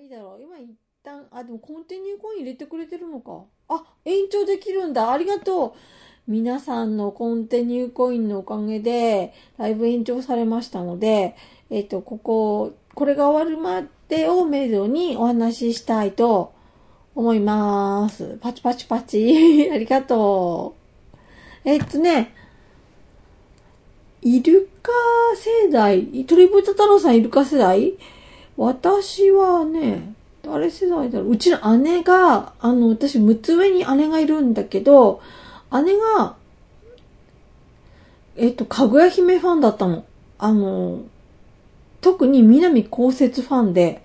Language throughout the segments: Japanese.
いいだろう。今一旦、あ、でもコンティニューコイン入れてくれてるのか。あ、延長できるんだ。ありがとう。皆さんのコンティニューコインのおかげで、ライブ延長されましたので、えっ、と、ここ、これが終わるまでをめどにお話ししたいと思います。パチパチパチ。ありがとう。えっとね、イルカ世代、トリブタ太郎さんイルカ世代？私はね、誰世代だろううちの姉が、あの、私6つ上に姉がいるんだけど、姉が、えっと、かぐや姫ファンだったの。あの、特に南こうせつファンで、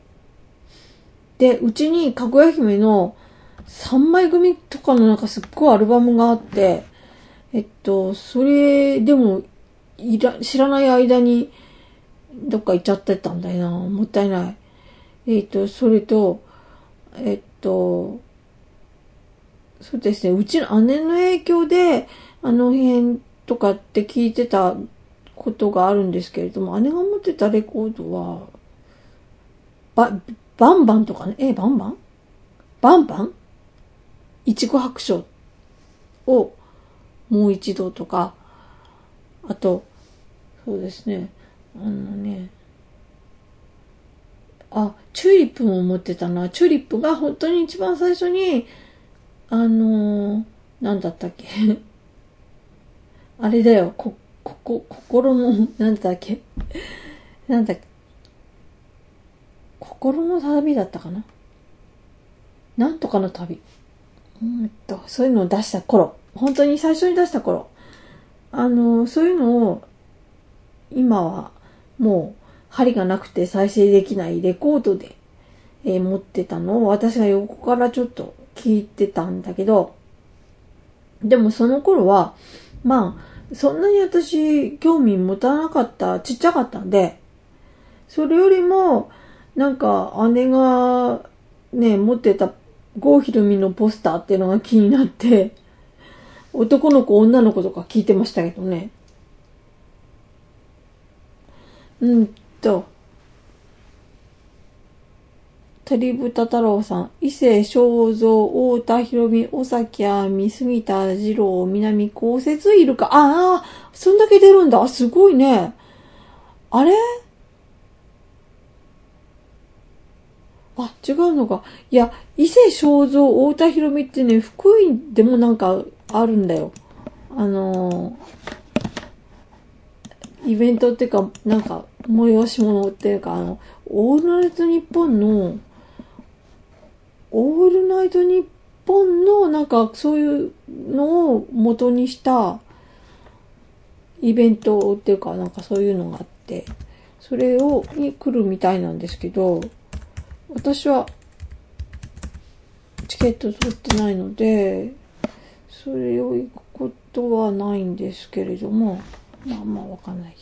で、うちにかぐや姫の3枚組とかのなんかすっごいアルバムがあって、えっと、それでも、いら、知らない間に、どっか行っちゃってたんだよな。もったいない。えっと、それと、えっと、そうですね、うちの姉の影響で、あの辺とかって聞いてたことがあるんですけれども、姉が持ってたレコードは、ば、バンバンとかね、え、バンバン？バンバン？いちご白書をもう一度とか、あと、そうですね、あのね、あ、チューリップも持ってたな。チューリップが本当に一番最初に、あのー、なんだったっけあれだよ、こ、ここ、心の、なんだっけなんだっけ心の旅だったかななんとかの旅。うんと、そういうのを出した頃。本当に最初に出した頃。あのー、そういうのを、今は、もう、針がなくて再生できないレコードで、えー、持ってたのを私が横からちょっと聞いてたんだけど、でもその頃は、まあ、そんなに私興味持たなかった、ちっちゃかったんで、それよりも、なんか姉がね、持ってた郷ひろみのポスターっていうのが気になって、男の子、女の子とか聞いてましたけどね。うんと、鳥豚太郎さん、伊勢正蔵、大田博美、尾崎亜美、杉田二郎、南高雪いるか。ああ、そんだけ出るんだ。すごいね。あれ？あ、違うのか。いや、伊勢正蔵、大田博美ってね、福井でもなんかあるんだよ。あのー、イベントっていうか、なんか、催し物っていうか、あの、オールナイトニッポンの、オールナイトニッポンの、なんか、そういうのを元にした、イベントっていうか、なんかそういうのがあって、それを、に来るみたいなんですけど、私は、チケット取ってないので、それを行くことはないんですけれども、まあまあわかんないや。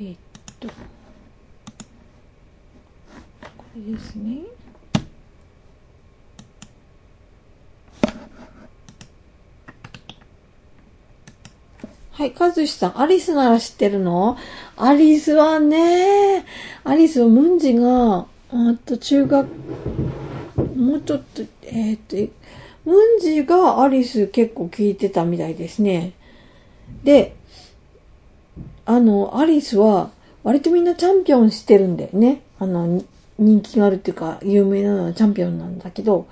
えー、っと、これですね。はい、かずしさん、アリスなら知ってるの？アリスはね、アリスはムンジが、あと中学、もうちょっと、えー、っと、ムンジがアリス結構聞いてたみたいですね。で、あの、アリスは、割とみんなチャンピオンしてるんだよね。あの、人気があるっていうか、有名なのはチャンピオンなんだけど、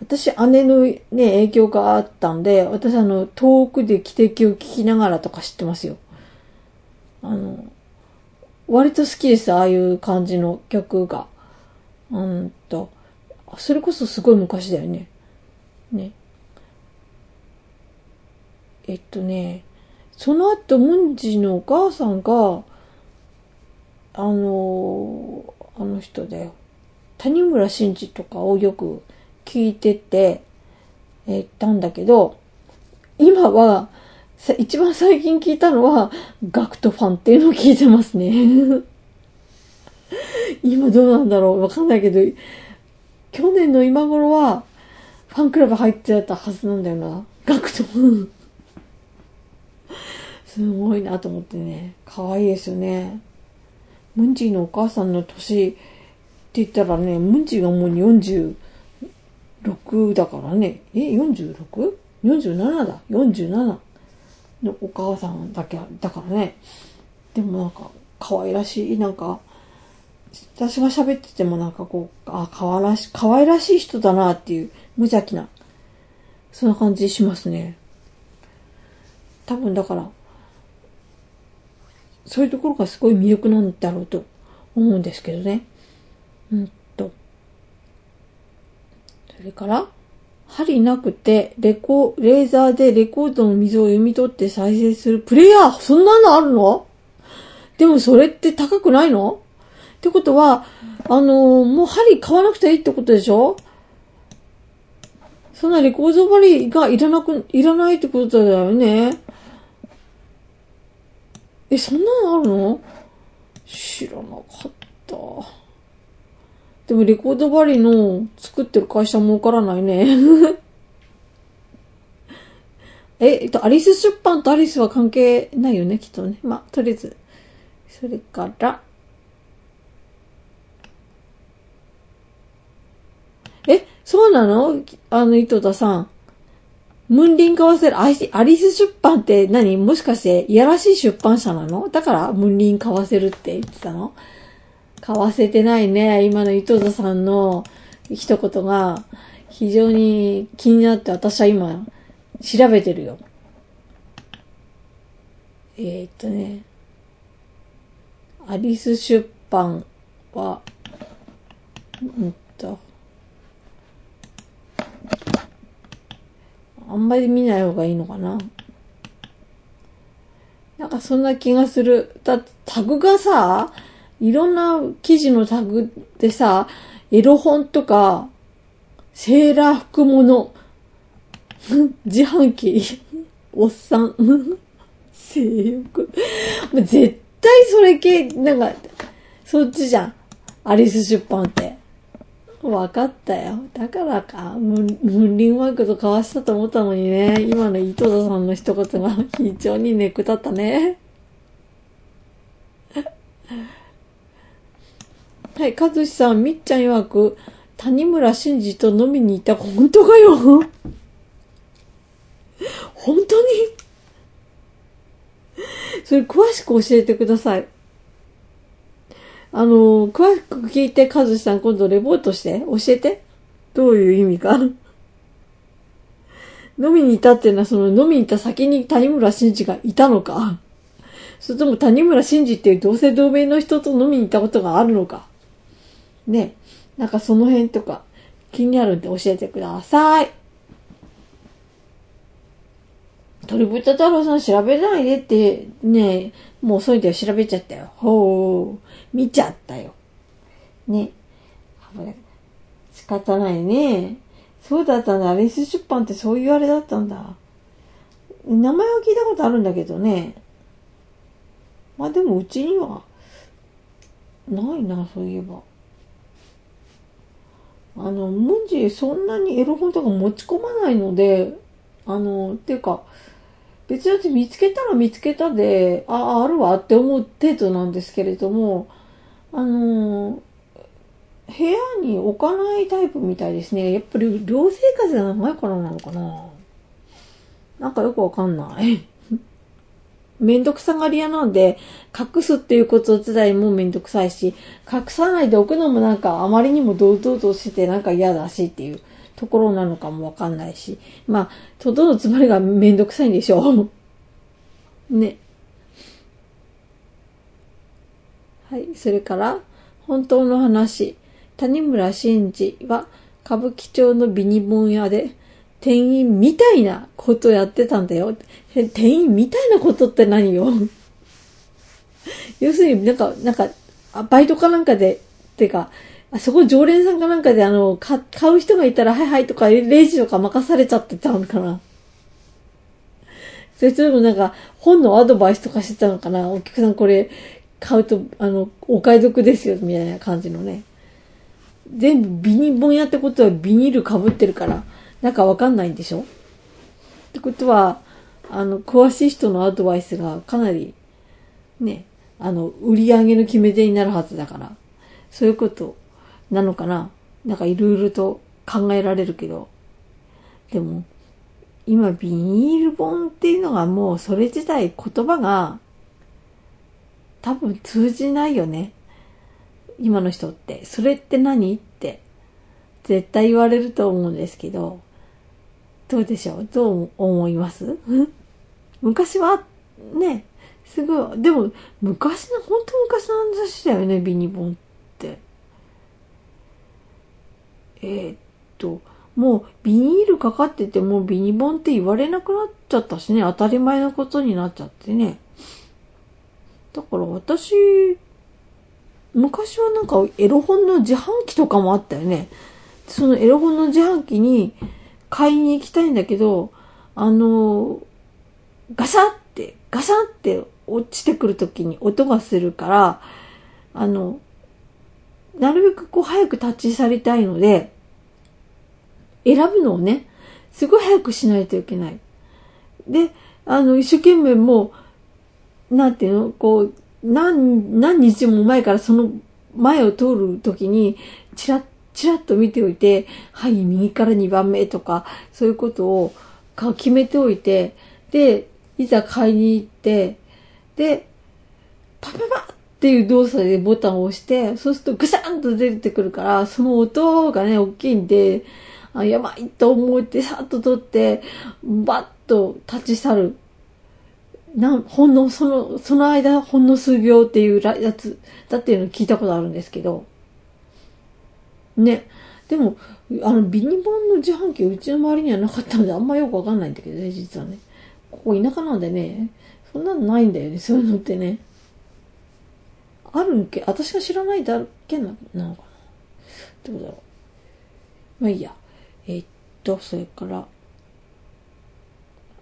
私、姉のね、影響があったんで、私、あの、遠くで汽笛を聞きながらとか知ってますよ。あの、割と好きです、ああいう感じの曲が。うんと、それこそすごい昔だよね。ね。えっとね、その後、ムンジのお母さんが、あの、あの人だよ。谷村新司とかをよく聞いてて、えー、たんだけど、今は、一番最近聞いたのは、ガクトファンっていうのを聞いてますね。今どうなんだろうわかんないけど、去年の今頃は、ファンクラブ入ってたはずなんだよな。ガクトファン。すごいなと思ってね。可愛いですよね。ムンジーのお母さんの年って言ったらね、ムンチがもう46だからね。え、46?47 だ。47のお母さんだけだからね。でもなんか、可愛らしい、なんか、私が喋っててもなんかこう、あ、可愛らしい、可愛らしい人だなっていう、無邪気な、そんな感じしますね。多分だから、そういうところがすごい魅力なんだろうと思うんですけどね。うんと。それから、針なくて、レコ、レーザーでレコードの水を読み取って再生するプレイヤーそんなのあるの？でもそれって高くないの？ってことは、あのー、もう針買わなくていいってことでしょ？そんなレコード針がいらなく、いらないってことだよね。え、そんなのあるの？知らなかった。でもレコードバリの作ってる会社儲からないね。え、えっと、アリス出版とアリスは関係ないよね、きっとね。まあ、とりあえず。それから、え、そうなの？あの、糸田さん。ムンリン買わせる、アリス出版って何？もしかしていやらしい出版社なの？だからムンリン買わせるって言ってたの？買わせてないね。今の糸田さんの一言が非常に気になって私は今調べてるよ。えー、っとね、アリス出版は、うんと、あんまり見ない方がいいのかな。なんかそんな気がする。だタグがさ、いろんな記事のタグでさ、エロ本とか、セーラー服物、自販機、おっさん、性欲。絶対それ系、なんか、そっちじゃん。アリス出版って。わかったよ。だからか。ムンリンワークと交わしたと思ったのにね。今の井戸田さんの一言が非常にネックだったね。はい、かずしさん、みっちゃん曰く、谷村新司と飲みに行った本当かよ 本当に？それ詳しく教えてください。あの、詳しく聞いて、かずしさん今度レポートして教えて。どういう意味か。飲みに行ったっていうのは、その飲みに行った先に谷村新司がいたのか。それとも谷村新司っていう同姓同名の人と飲みに行ったことがあるのか。ね。なんかその辺とか気になるんで教えてください。鳥豚太郎さん調べないでって、ねもう遅いで調べちゃったよ。ほう。見ちゃったよ。ね。仕方ないね。そうだったんだ。レス出版ってそういうあれだったんだ。名前は聞いたことあるんだけどね。まあでもうちには、ないな、そういえば。あの、ムンジそんなにエロ本とか持ち込まないので、あの、っていうか、別に見つけたら見つけたで、あ、あるわって思う程度なんですけれども、あの、部屋に置かないタイプみたいですね。やっぱり寮生活が長いからなのかななんかよくわかんない。めんどくさがり屋なんで、隠すっていうこと自体もめんどくさいし、隠さないで置くのもなんかあまりにも堂々としててなんか嫌だしっていうところなのかもわかんないし、まあ、とどのつまりがめんどくさいんでしょう。ね。はい、それから、本当の話。谷村新司は歌舞伎町のビニ本屋で店員みたいなことやってたんだよ。店員みたいなことって何よ？要するになんか、なんか、バイトかなんかで、てか、あそこ常連さんかなんかであの、買う人がいたら、はいはいとか、レジとか任されちゃってたのかな。それともなんか、本のアドバイスとかしてたのかな。お客さんこれ、買うと、あの、お買い得ですよ、みたいな感じのね。全部ビニ本屋ってことはビニール被ってるから、なんかわかんないんでしょってことは、あの、詳しい人のアドバイスがかなり、ね、あの、売り上げの決め手になるはずだから、そういうことなのかな？なんかいろいろと考えられるけど。でも、今ビニール本っていうのがもうそれ自体言葉が多分通じないよね。今の人って。それって何？って絶対言われると思うんですけど、どうでしょう？どう思います？昔はね、すごい。でも、昔の、本当昔の話だよね、ビニボンって。えー、っと、もうビニールかかっててもビニボンって言われなくなっちゃったしね、当たり前のことになっちゃってね。だから私、昔はなんかエロ本の自販機とかもあったよね。そのエロ本の自販機に買いに行きたいんだけど、あの、ガサって、ガサって落ちてくるときに音がするから、あの、なるべくこう早く立ち去りたいので、選ぶのをね、すごい早くしないといけない。で、あの、一生懸命もう、なんていうの、こう、何、何日も前からその前を通るときに、チラッ、チラッと見ておいて、はい、右から2番目とか、そういうことを決めておいて、で、いざ買いに行って、で、パパパっていう動作でボタンを押して、そうするとグシャンと出てくるから、その音がね、大きいんで、あやばいと思ってさっと取って、バッと立ち去る。なんほんの、その、その間、ほんの数秒っていうやつだっていうのを聞いたことあるんですけど。ね。でも、あの、ビニボンの自販機うちの周りにはなかったので、あんまよくわかんないんだけどね、実はね。ここ田舎なんでね、そんなのないんだよね、そういうのってね。あるんけ、私が知らないだけなのかな。どうだろう。まあいいや。えー、っと、それから、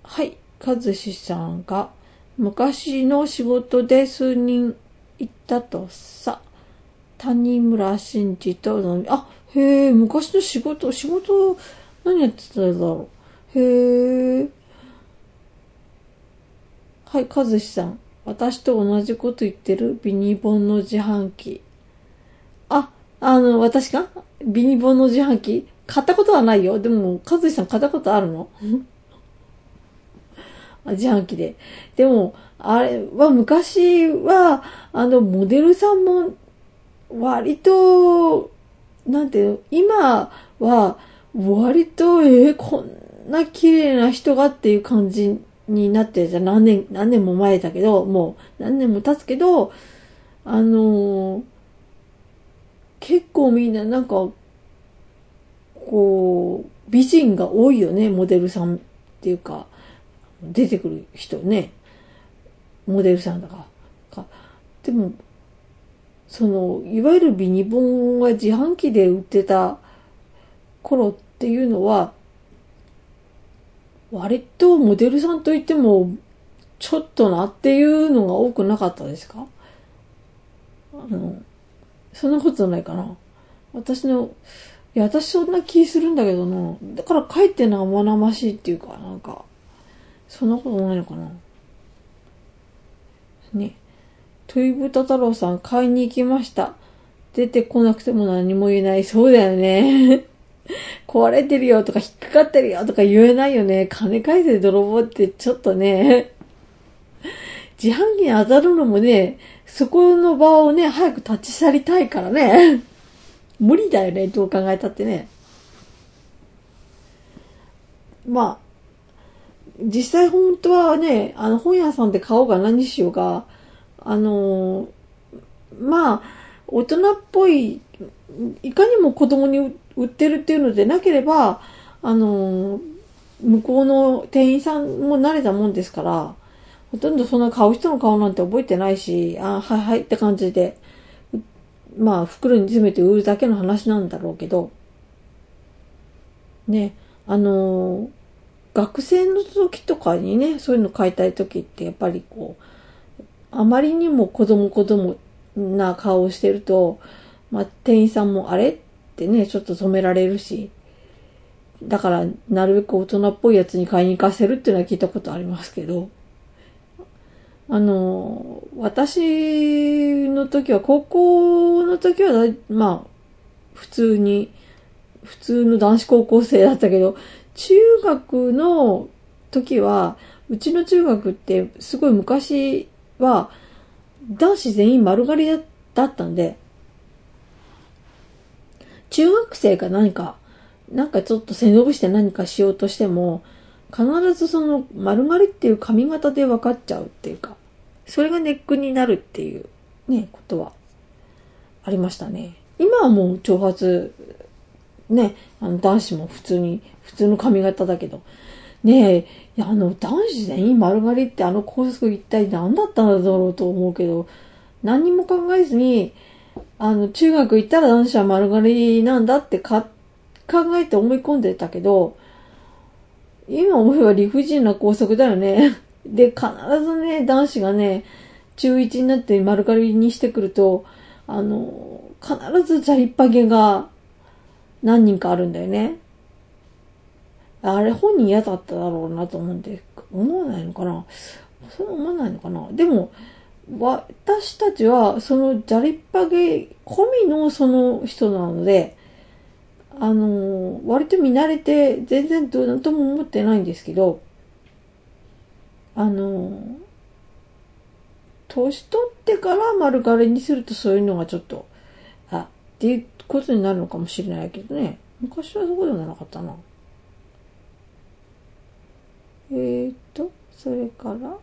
はい、和志さんが、昔の仕事で数人行ったとさ、谷村新司とのみ、あ、へえ、昔の仕事、仕事、何やってたんだろう。へえ。はい、和志さん。私と同じこと言ってる？ビニボンの自販機。あ、あの、私か？ビニボンの自販機？買ったことはないよ。でも、和志さん買ったことあるの？自販機で。でも、あれは昔は、あの、モデルさんも、割と、なんていう、今は、割と、えー、こんな綺麗な人がっていう感じになってじゃ。何年、何年も前だけど、もう何年も経つけど、あのー、結構みんななんか、こう、美人が多いよね、モデルさんっていうか、出てくる人ね。モデルさんだから。でも、その、いわゆるビニボンが自販機で売ってた頃っていうのは、割とモデルさんといっても、ちょっとなっていうのが多くなかったですか？あの、そんなことないかな。私のいや、私そんな気するんだけどな。だから帰って生々しいっていうか、なんか、そんなことないのかな。ね。トイブタ太郎さん、買いに行きました。出てこなくても何も言えない。そうだよね。壊れてるよとか引っかかってるよとか言えないよね。金返せ泥棒ってちょっとね。自販機に当たるのもね、そこの場をね、早く立ち去りたいからね。無理だよね、どう考えたってね。まあ、実際本当はね、あの本屋さんで買おうが何しようが、あのまあ、大人っぽい、いかにも子供に売ってるっていうのでなければ、あの向こうの店員さんも慣れたもんですから、ほとんどそんな買う人の顔なんて覚えてないし、あ、はいはいって感じでまあ、袋に詰めて売るだけの話なんだろうけど、ね、あのー、学生の時とかにね、そういうの買いたい時ってやっぱりこう、あまりにも子供子供な顔をしてると、まあ、店員さんもあれってね、ちょっと止められるし、だから、なるべく大人っぽいやつに買いに行かせるっていうのは聞いたことありますけど、あの、私の時は、高校の時は、まあ、普通に、普通の男子高校生だったけど、中学の時は、うちの中学ってすごい昔は、男子全員丸刈りだったんで、中学生が何か、なんかちょっと背伸びして何かしようとしても、必ずその丸刈りっていう髪型で分かっちゃうっていうか、それがネックになるっていうね、ことはありましたね。今はもう長髪、ね、あの男子も普通に、普通の髪型だけど、ねえ、あの、男子全員丸刈りってあの校則一体何だったんだろうと思うけど、何にも考えずに、あの、中学行ったら男子は丸刈りなんだってか考えて思い込んでたけど、今思えば理不尽な校則だよね。で、必ずね、男子がね、中1になって丸刈りにしてくると、あの、必ずジャリッパゲが何人かあるんだよね。あれ本人嫌だっただろうなと思うんで、思わないのかなそう思わないのかなでも、私たちは、そのジャリッパゲ込みのその人なので、あの、割と見慣れて、全然どうなんとも思ってないんですけど、あの、年取ってから丸刈りにするとそういうのがちょっと、あ、っていうことになるのかもしれないけどね。昔はそうでもなかったな。えーと、それから、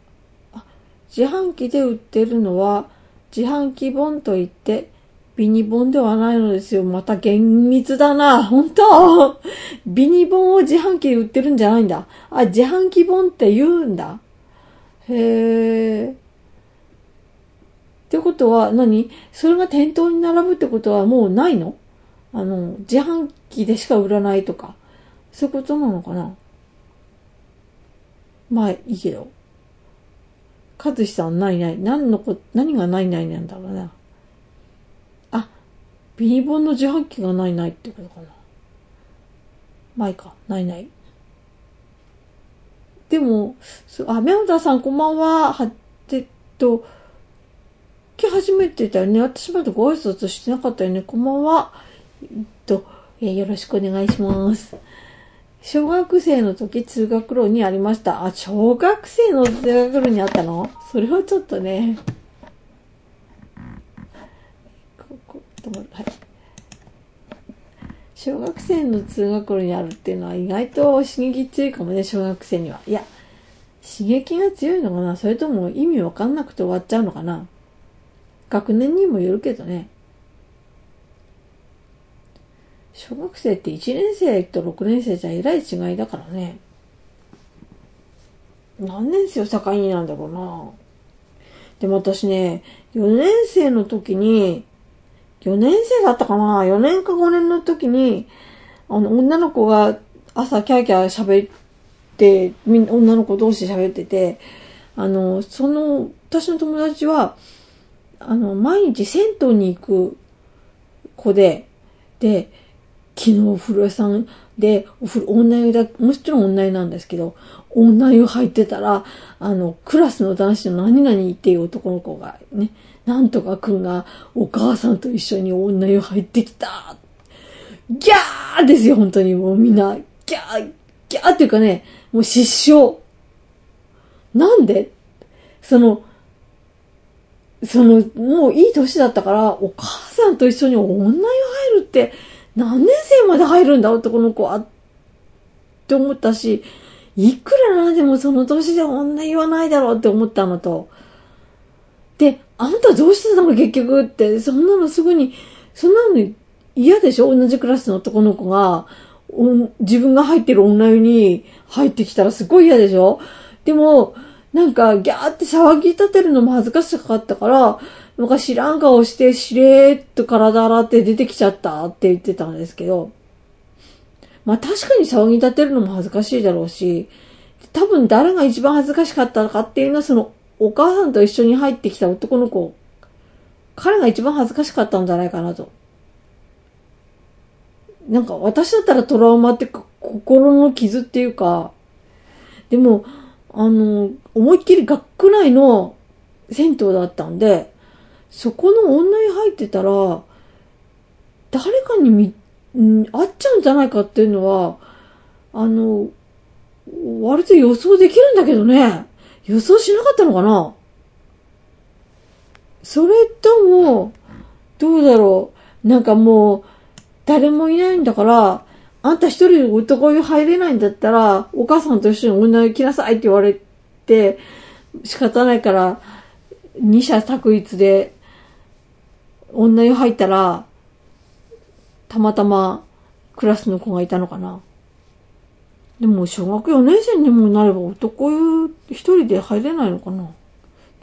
自販機で売ってるのは、自販機本といって、ビニボンではないのですよ。また厳密だな。本当？ビニボンを自販機で売ってるんじゃないんだ。あ、自販機本って言うんだ。へえ。ってことは何？それが店頭に並ぶってことはもうないの？あの、自販機でしか売らないとか。そういうことなのかな？まあいいけど。かずしさんないない。何のこ、何がないないなんだろうな。あ、ビニボンの自販機がないないってことかな。まあいか。ないない。でも、あ、宮本さんこんばんは。は、えっと、今日初めてだよね。私まだご挨拶してなかったよね。こんばんは。えっと、え、よろしくお願いします。小学生の時通学路にありました。あ、小学生の通学路にあったの？それはちょっとね。ここ、止まるはい。小学生の通学路にあるっていうのは意外と刺激強いかもね、小学生には。いや、刺激が強いのかな？それとも意味わかんなくて終わっちゃうのかな？学年にもよるけどね。小学生って1年生と6年生じゃえらい違いだからね。何年生を境になんだろうな。でも私ね、4年生の時に、4年生だったかな ?4 年か5年の時に、あの、女の子が朝キャーキャー喋って、みんな女の子同士喋ってて、あの、その、私の友達は、あの、毎日銭湯に行く子で、で、昨日お風呂屋さんで、お風呂、女湯だ、もちろん女湯なんですけど、女湯入ってたら、あの、クラスの男子の何々っていう男の子がね、なんとかくんがお母さんと一緒に女湯入ってきた。ギャーですよ、本当にもうみんな、ギャー、ギャーっていうかね、もう失笑。なんで？その、その、もういい年だったから、お母さんと一緒に女湯入るって、何年生まで入るんだ、男の子は。って思ったし、いくらなんでもその年で女言わないだろうって思ったのと。で、あんたどうしてたの結局って、そんなのすぐに、そんなの嫌でしょ？同じクラスの男の子が、自分が入ってる女湯に入ってきたらすごい嫌でしょ？でも、なんか、ギャーって騒ぎ立てるのも恥ずかしかったから、なんか知らん顔して、しれーっと体洗って出てきちゃったって言ってたんですけど、まあ確かに騒ぎ立てるのも恥ずかしいだろうし、多分誰が一番恥ずかしかったかっていうのは、その、お母さんと一緒に入ってきた男の子、彼が一番恥ずかしかったんじゃないかなと。なんか私だったらトラウマって心の傷っていうか、でも、あの、思いっきり学区内の銭湯だったんで、そこの女に入ってたら、誰かにみ、ん会っちゃうんじゃないかっていうのは、あの、割と予想できるんだけどね。予想しなかったのかなそれとも、どうだろう。なんかもう、誰もいないんだから、あんた一人男湯入れないんだったら、お母さんと一緒に女湯来なさいって言われて、仕方ないから、二者択一で、女湯入ったら、たまたまクラスの子がいたのかな。でも、小学4年生にもなれば男湯一人で入れないのかな。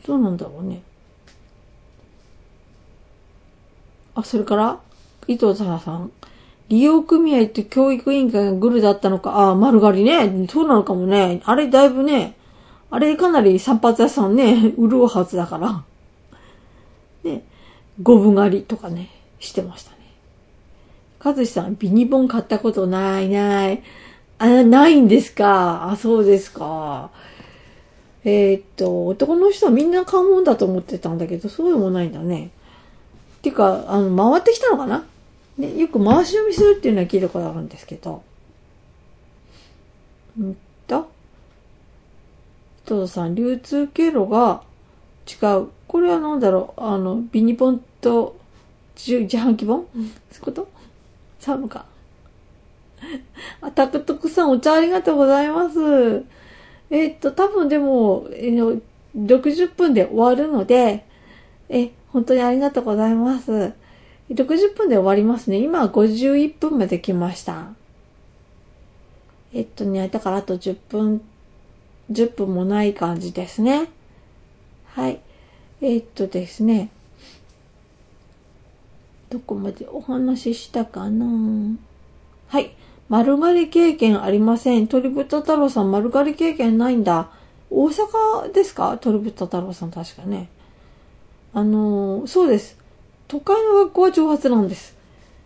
どうなんだろうね。あ、それから、伊藤沢さん。利用組合って教育委員会がグルだったのか。あ、丸刈りね。そうなのかもね。あれだいぶね、あれかなり散髪屋さんね、潤うはずだから。ね、五分刈りとかね、してましたね。かずしさん、ビニボン買ったことないない。あ、ないんですか？あ、そうですか。えー、っと、男の人はみんな買うもんだと思ってたんだけど、そうでもないんだね。っていうか、あの、回ってきたのかな？ね、よく回し読みするっていうのは聞いたことあるんですけど。んと、トさん、流通経路が違う。これは何だろう？あの、ビニポンと自販機本、そういうこと？ちゃうのか。あ、タクトクさん、お茶ありがとうございます。えー、っと、多分でも、えー、60分で終わるので、え、本当にありがとうございます。60分で終わりますね。今は51分まで来ました。えっとね、だからあと10分、10分もない感じですね。はい。えっとですね。どこまでお話ししたかなはい。丸刈り経験ありません。鳥豚太郎さん丸刈り経験ないんだ。大阪ですか？鳥豚太郎さん確かね。あのそうです。都会の学校は挑発なんです。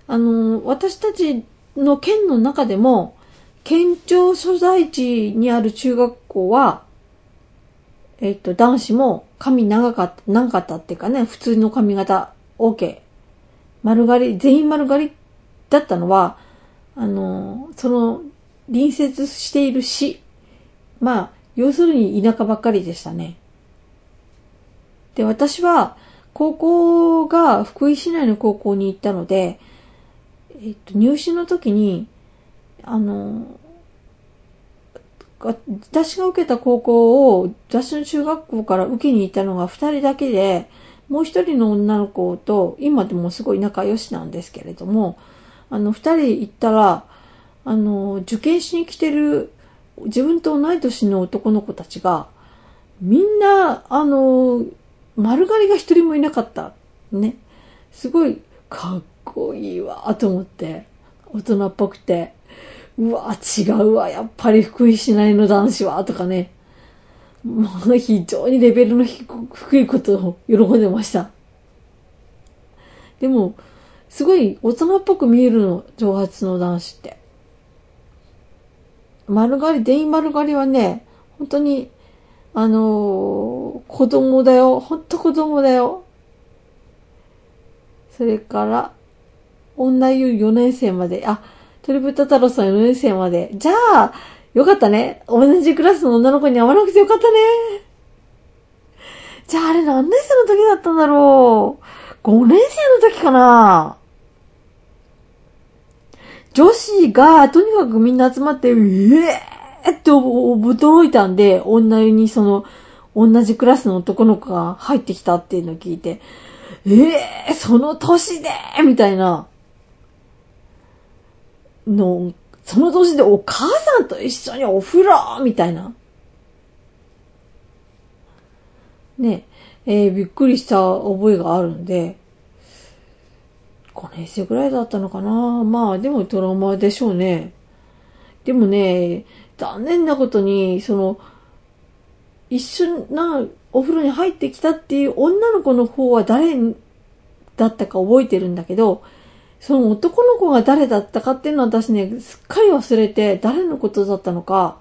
あの私たちの県の中でも、県庁所在地にある中学校は、えっと、男子も髪長かった、長かったっていうかね、普通の髪型、OK。丸刈り、全員丸刈りだったのは、あの、その、隣接している市。まあ、要するに田舎ばっかりでしたね。で、私は、高校が福井市内の高校に行ったので、えっと、入試の時に、あの、私が受けた高校を、私の中学校から受けに行ったのが二人だけで、もう一人の女の子と、今でもすごい仲良しなんですけれども、あの、二人行ったら、あの、受験しに来てる自分と同い年の男の子たちが、みんな、あの、丸刈りが一人もいなかった。ね。すごい、かっこいいわ、と思って。大人っぽくて。うわ、違うわ、やっぱり福井市内の男子は、とかね。もう非常にレベルの低いことを喜んでました。でも、すごい大人っぽく見えるの、上発の男子って。丸刈り、全員丸刈りはね、本当に、あのー、子供だよ。ほんと子供だよ。それから、女湯4年生まで、あ、鳥豚太郎さん4年生まで。じゃあ、よかったね。同じクラスの女の子に会わなくてよかったね。じゃああれ何年生の時だったんだろう。5年生の時かな。女子が、とにかくみんな集まって、ええー、って驚いたんで、女湯にその、同じクラスの男の子が入ってきたっていうのを聞いて、ええー、その年でみたいな、の、その年でお母さんと一緒にお風呂みたいな。ね、えー、びっくりした覚えがあるんで、5年生ぐらいだったのかな。まあ、でもトラウマでしょうね。でもね、残念なことに、その、一緒なお風呂に入ってきたっていう女の子の方は誰だったか覚えてるんだけど、その男の子が誰だったかっていうのは私ね、すっかり忘れて、誰のことだったのか、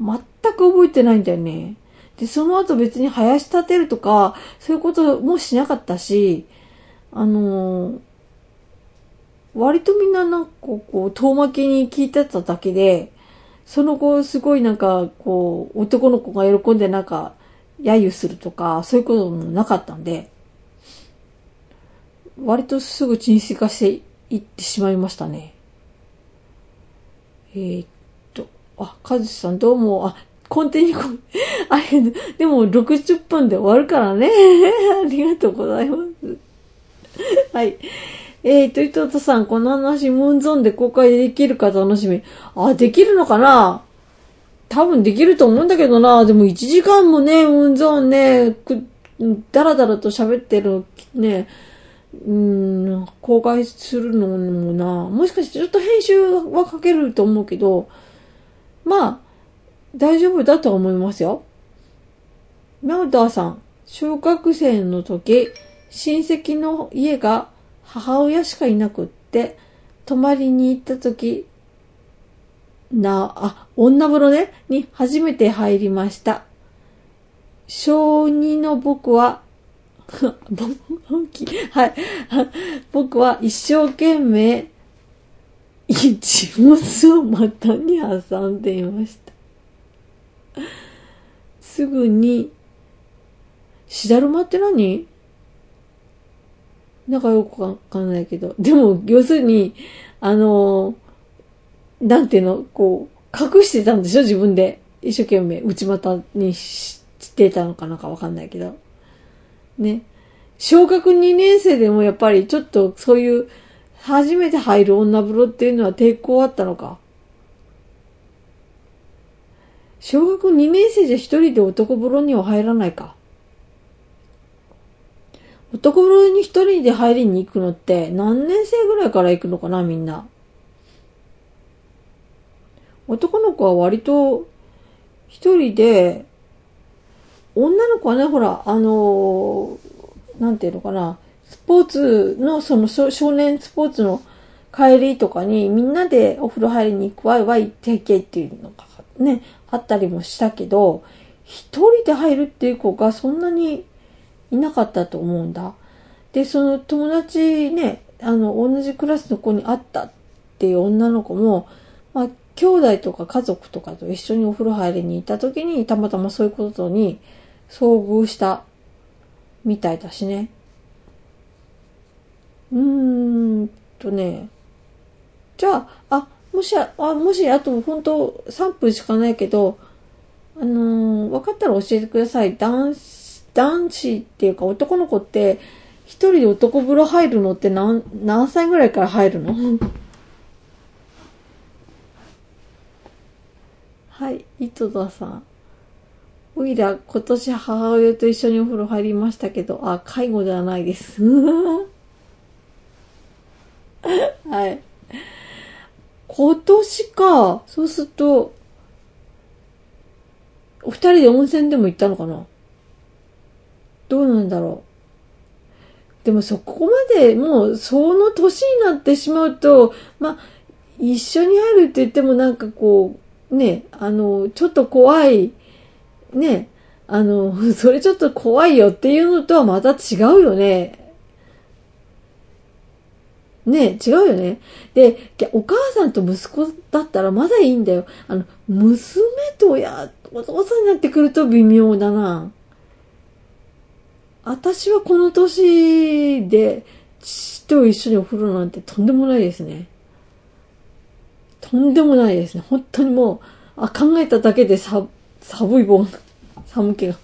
全く覚えてないんだよね。で、その後別に林立てるとか、そういうこともしなかったし、あのー割とみんななんかこう、遠巻きに聞いてただけで、その後すごいなんかこう、男の子が喜んでなんか、揶揄するとか、そういうこともなかったんで、割とすぐ沈静化していってしまいましたね。えー、っと、あ、かずさんどうも、あ、根底にこ、あれ、でも60分で終わるからね。ありがとうございます。はい。えーと、伊藤さん、この話、ムーンゾーンで公開できるか楽しみ。あ、できるのかな？多分できると思うんだけどな。でも1時間もね、ムーンゾーンね、くだらだらと喋ってる、ね、うん、公開するのもな。もしかしてちょっと編集はかけると思うけど、まあ、大丈夫だと思いますよ。ミャウダーさん、小学生の時、親戚の家が母親しかいなくって、泊まりに行った時、な、あ、女風呂ね、に初めて入りました。小2の僕は、はい。僕は一生懸命、一物を股に挟んでいました。すぐに、しだるまって何？なんかよくわかんないけど。でも、要するに、あの、なんていうの、こう、隠してたんでしょ？自分で。一生懸命内股にしてたのかなんかわかんないけど。ね。小学2年生でもやっぱりちょっとそういう初めて入る女風呂っていうのは抵抗あったのか。小学2年生じゃ一人で男風呂には入らないか。男風呂に一人で入りに行くのって何年生ぐらいから行くのかな、みんな。男の子は割と一人で、女の子はね、ほら、あのー、なんていうのかな、スポーツの、その少年スポーツの帰りとかにみんなでお風呂入りに行くワイワイ定型っていうのがね、あったりもしたけど、一人で入るっていう子がそんなにいなかったと思うんだ。で、その友達ね、あの、同じクラスの子に会ったっていう女の子も、まあ、兄弟とか家族とかと一緒にお風呂入りに行った時に、たまたまそういうことに遭遇したみたいだしね。うーんとね。じゃあ、あ、もし、あ、もし、あと、本当3分しかないけど、あのー、分かったら教えてください。男子、男子っていうか男の子って、一人で男風呂入るのって何、何歳ぐらいから入るの？はい、糸田さん。おいら、今年母親と一緒にお風呂入りましたけど、あ、介護ではないです。はい。今年か。そうすると、お二人で温泉でも行ったのかな？どうなんだろう。でもそこまでもうその年になってしまうと、まあ、一緒に入るって言ってもなんかこう、ね、あの、ちょっと怖い、ね、あの、それちょっと怖いよっていうのとはまた違うよね。ね違うよね。で、お母さんと息子だったらまだいいんだよ。あの、娘とや、お父さんになってくると微妙だな。私はこの年で父と一緒にお風呂なんてとんでもないですね。とんでもないですね。本当にもう、あ、考えただけでさ、寒い棒、寒気が、っ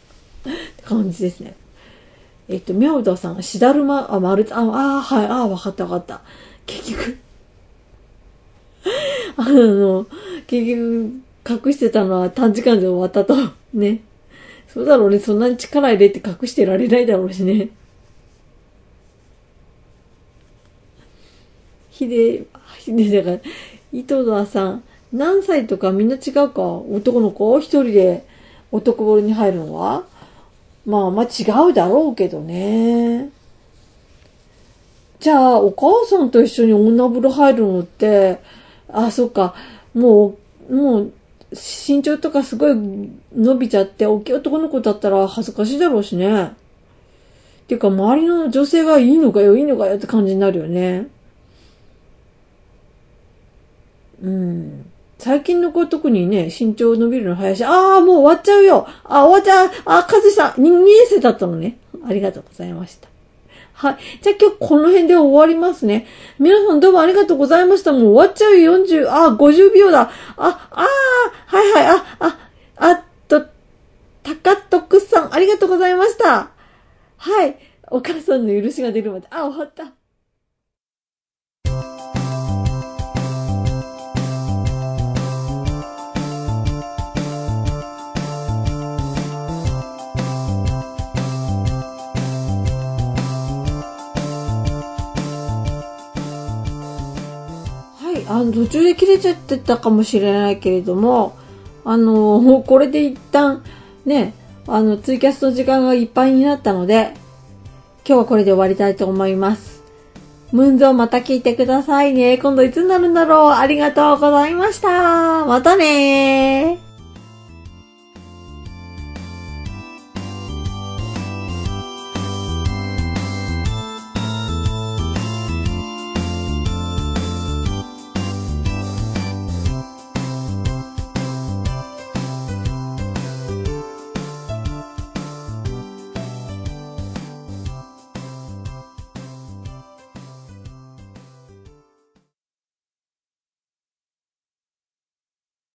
て感じですね。えっと、みゃうださん、しだるま、あ、まる、あ、あ、はい、あ、わかったわかった。結局 あの、結局、隠してたのは短時間で終わったと。ね。そうだろうね。そんなに力入れて隠してられないだろうしね。ひで、ひで、だから、伊藤田さん、何歳とかみんな違うか？男の子？一人で男ボールに入るのは？まあまあ違うだろうけどね。じゃあ、お母さんと一緒に女風呂入るのって、あ、そっか、もう、もう、身長とかすごい伸びちゃって、大きい男の子だったら恥ずかしいだろうしね。っていうか、周りの女性がいいのかよ、いいのかよって感じになるよね。うん。最近の子は特にね、身長伸びるの早いし、ああ、もう終わっちゃうよ。あ、終わっちゃう。あ、かずさん、2年生だったのね。ありがとうございました。はい。じゃあ今日この辺で終わりますね。皆さんどうもありがとうございました。もう終わっちゃうよ。40、あ、50秒だ。あ、あー、はいはい、あ、あ、あと、高徳さん、ありがとうございました。はい。お母さんの許しが出るまで。あ、終わった。あの、途中で切れちゃってたかもしれないけれども、あの、も うこれで一旦、ね、あの、ツイキャスの時間がいっぱいになったので、今日はこれで終わりたいと思います。ムンゾーまた聞いてくださいね。今度いつになるんだろう。ありがとうございました。またねー。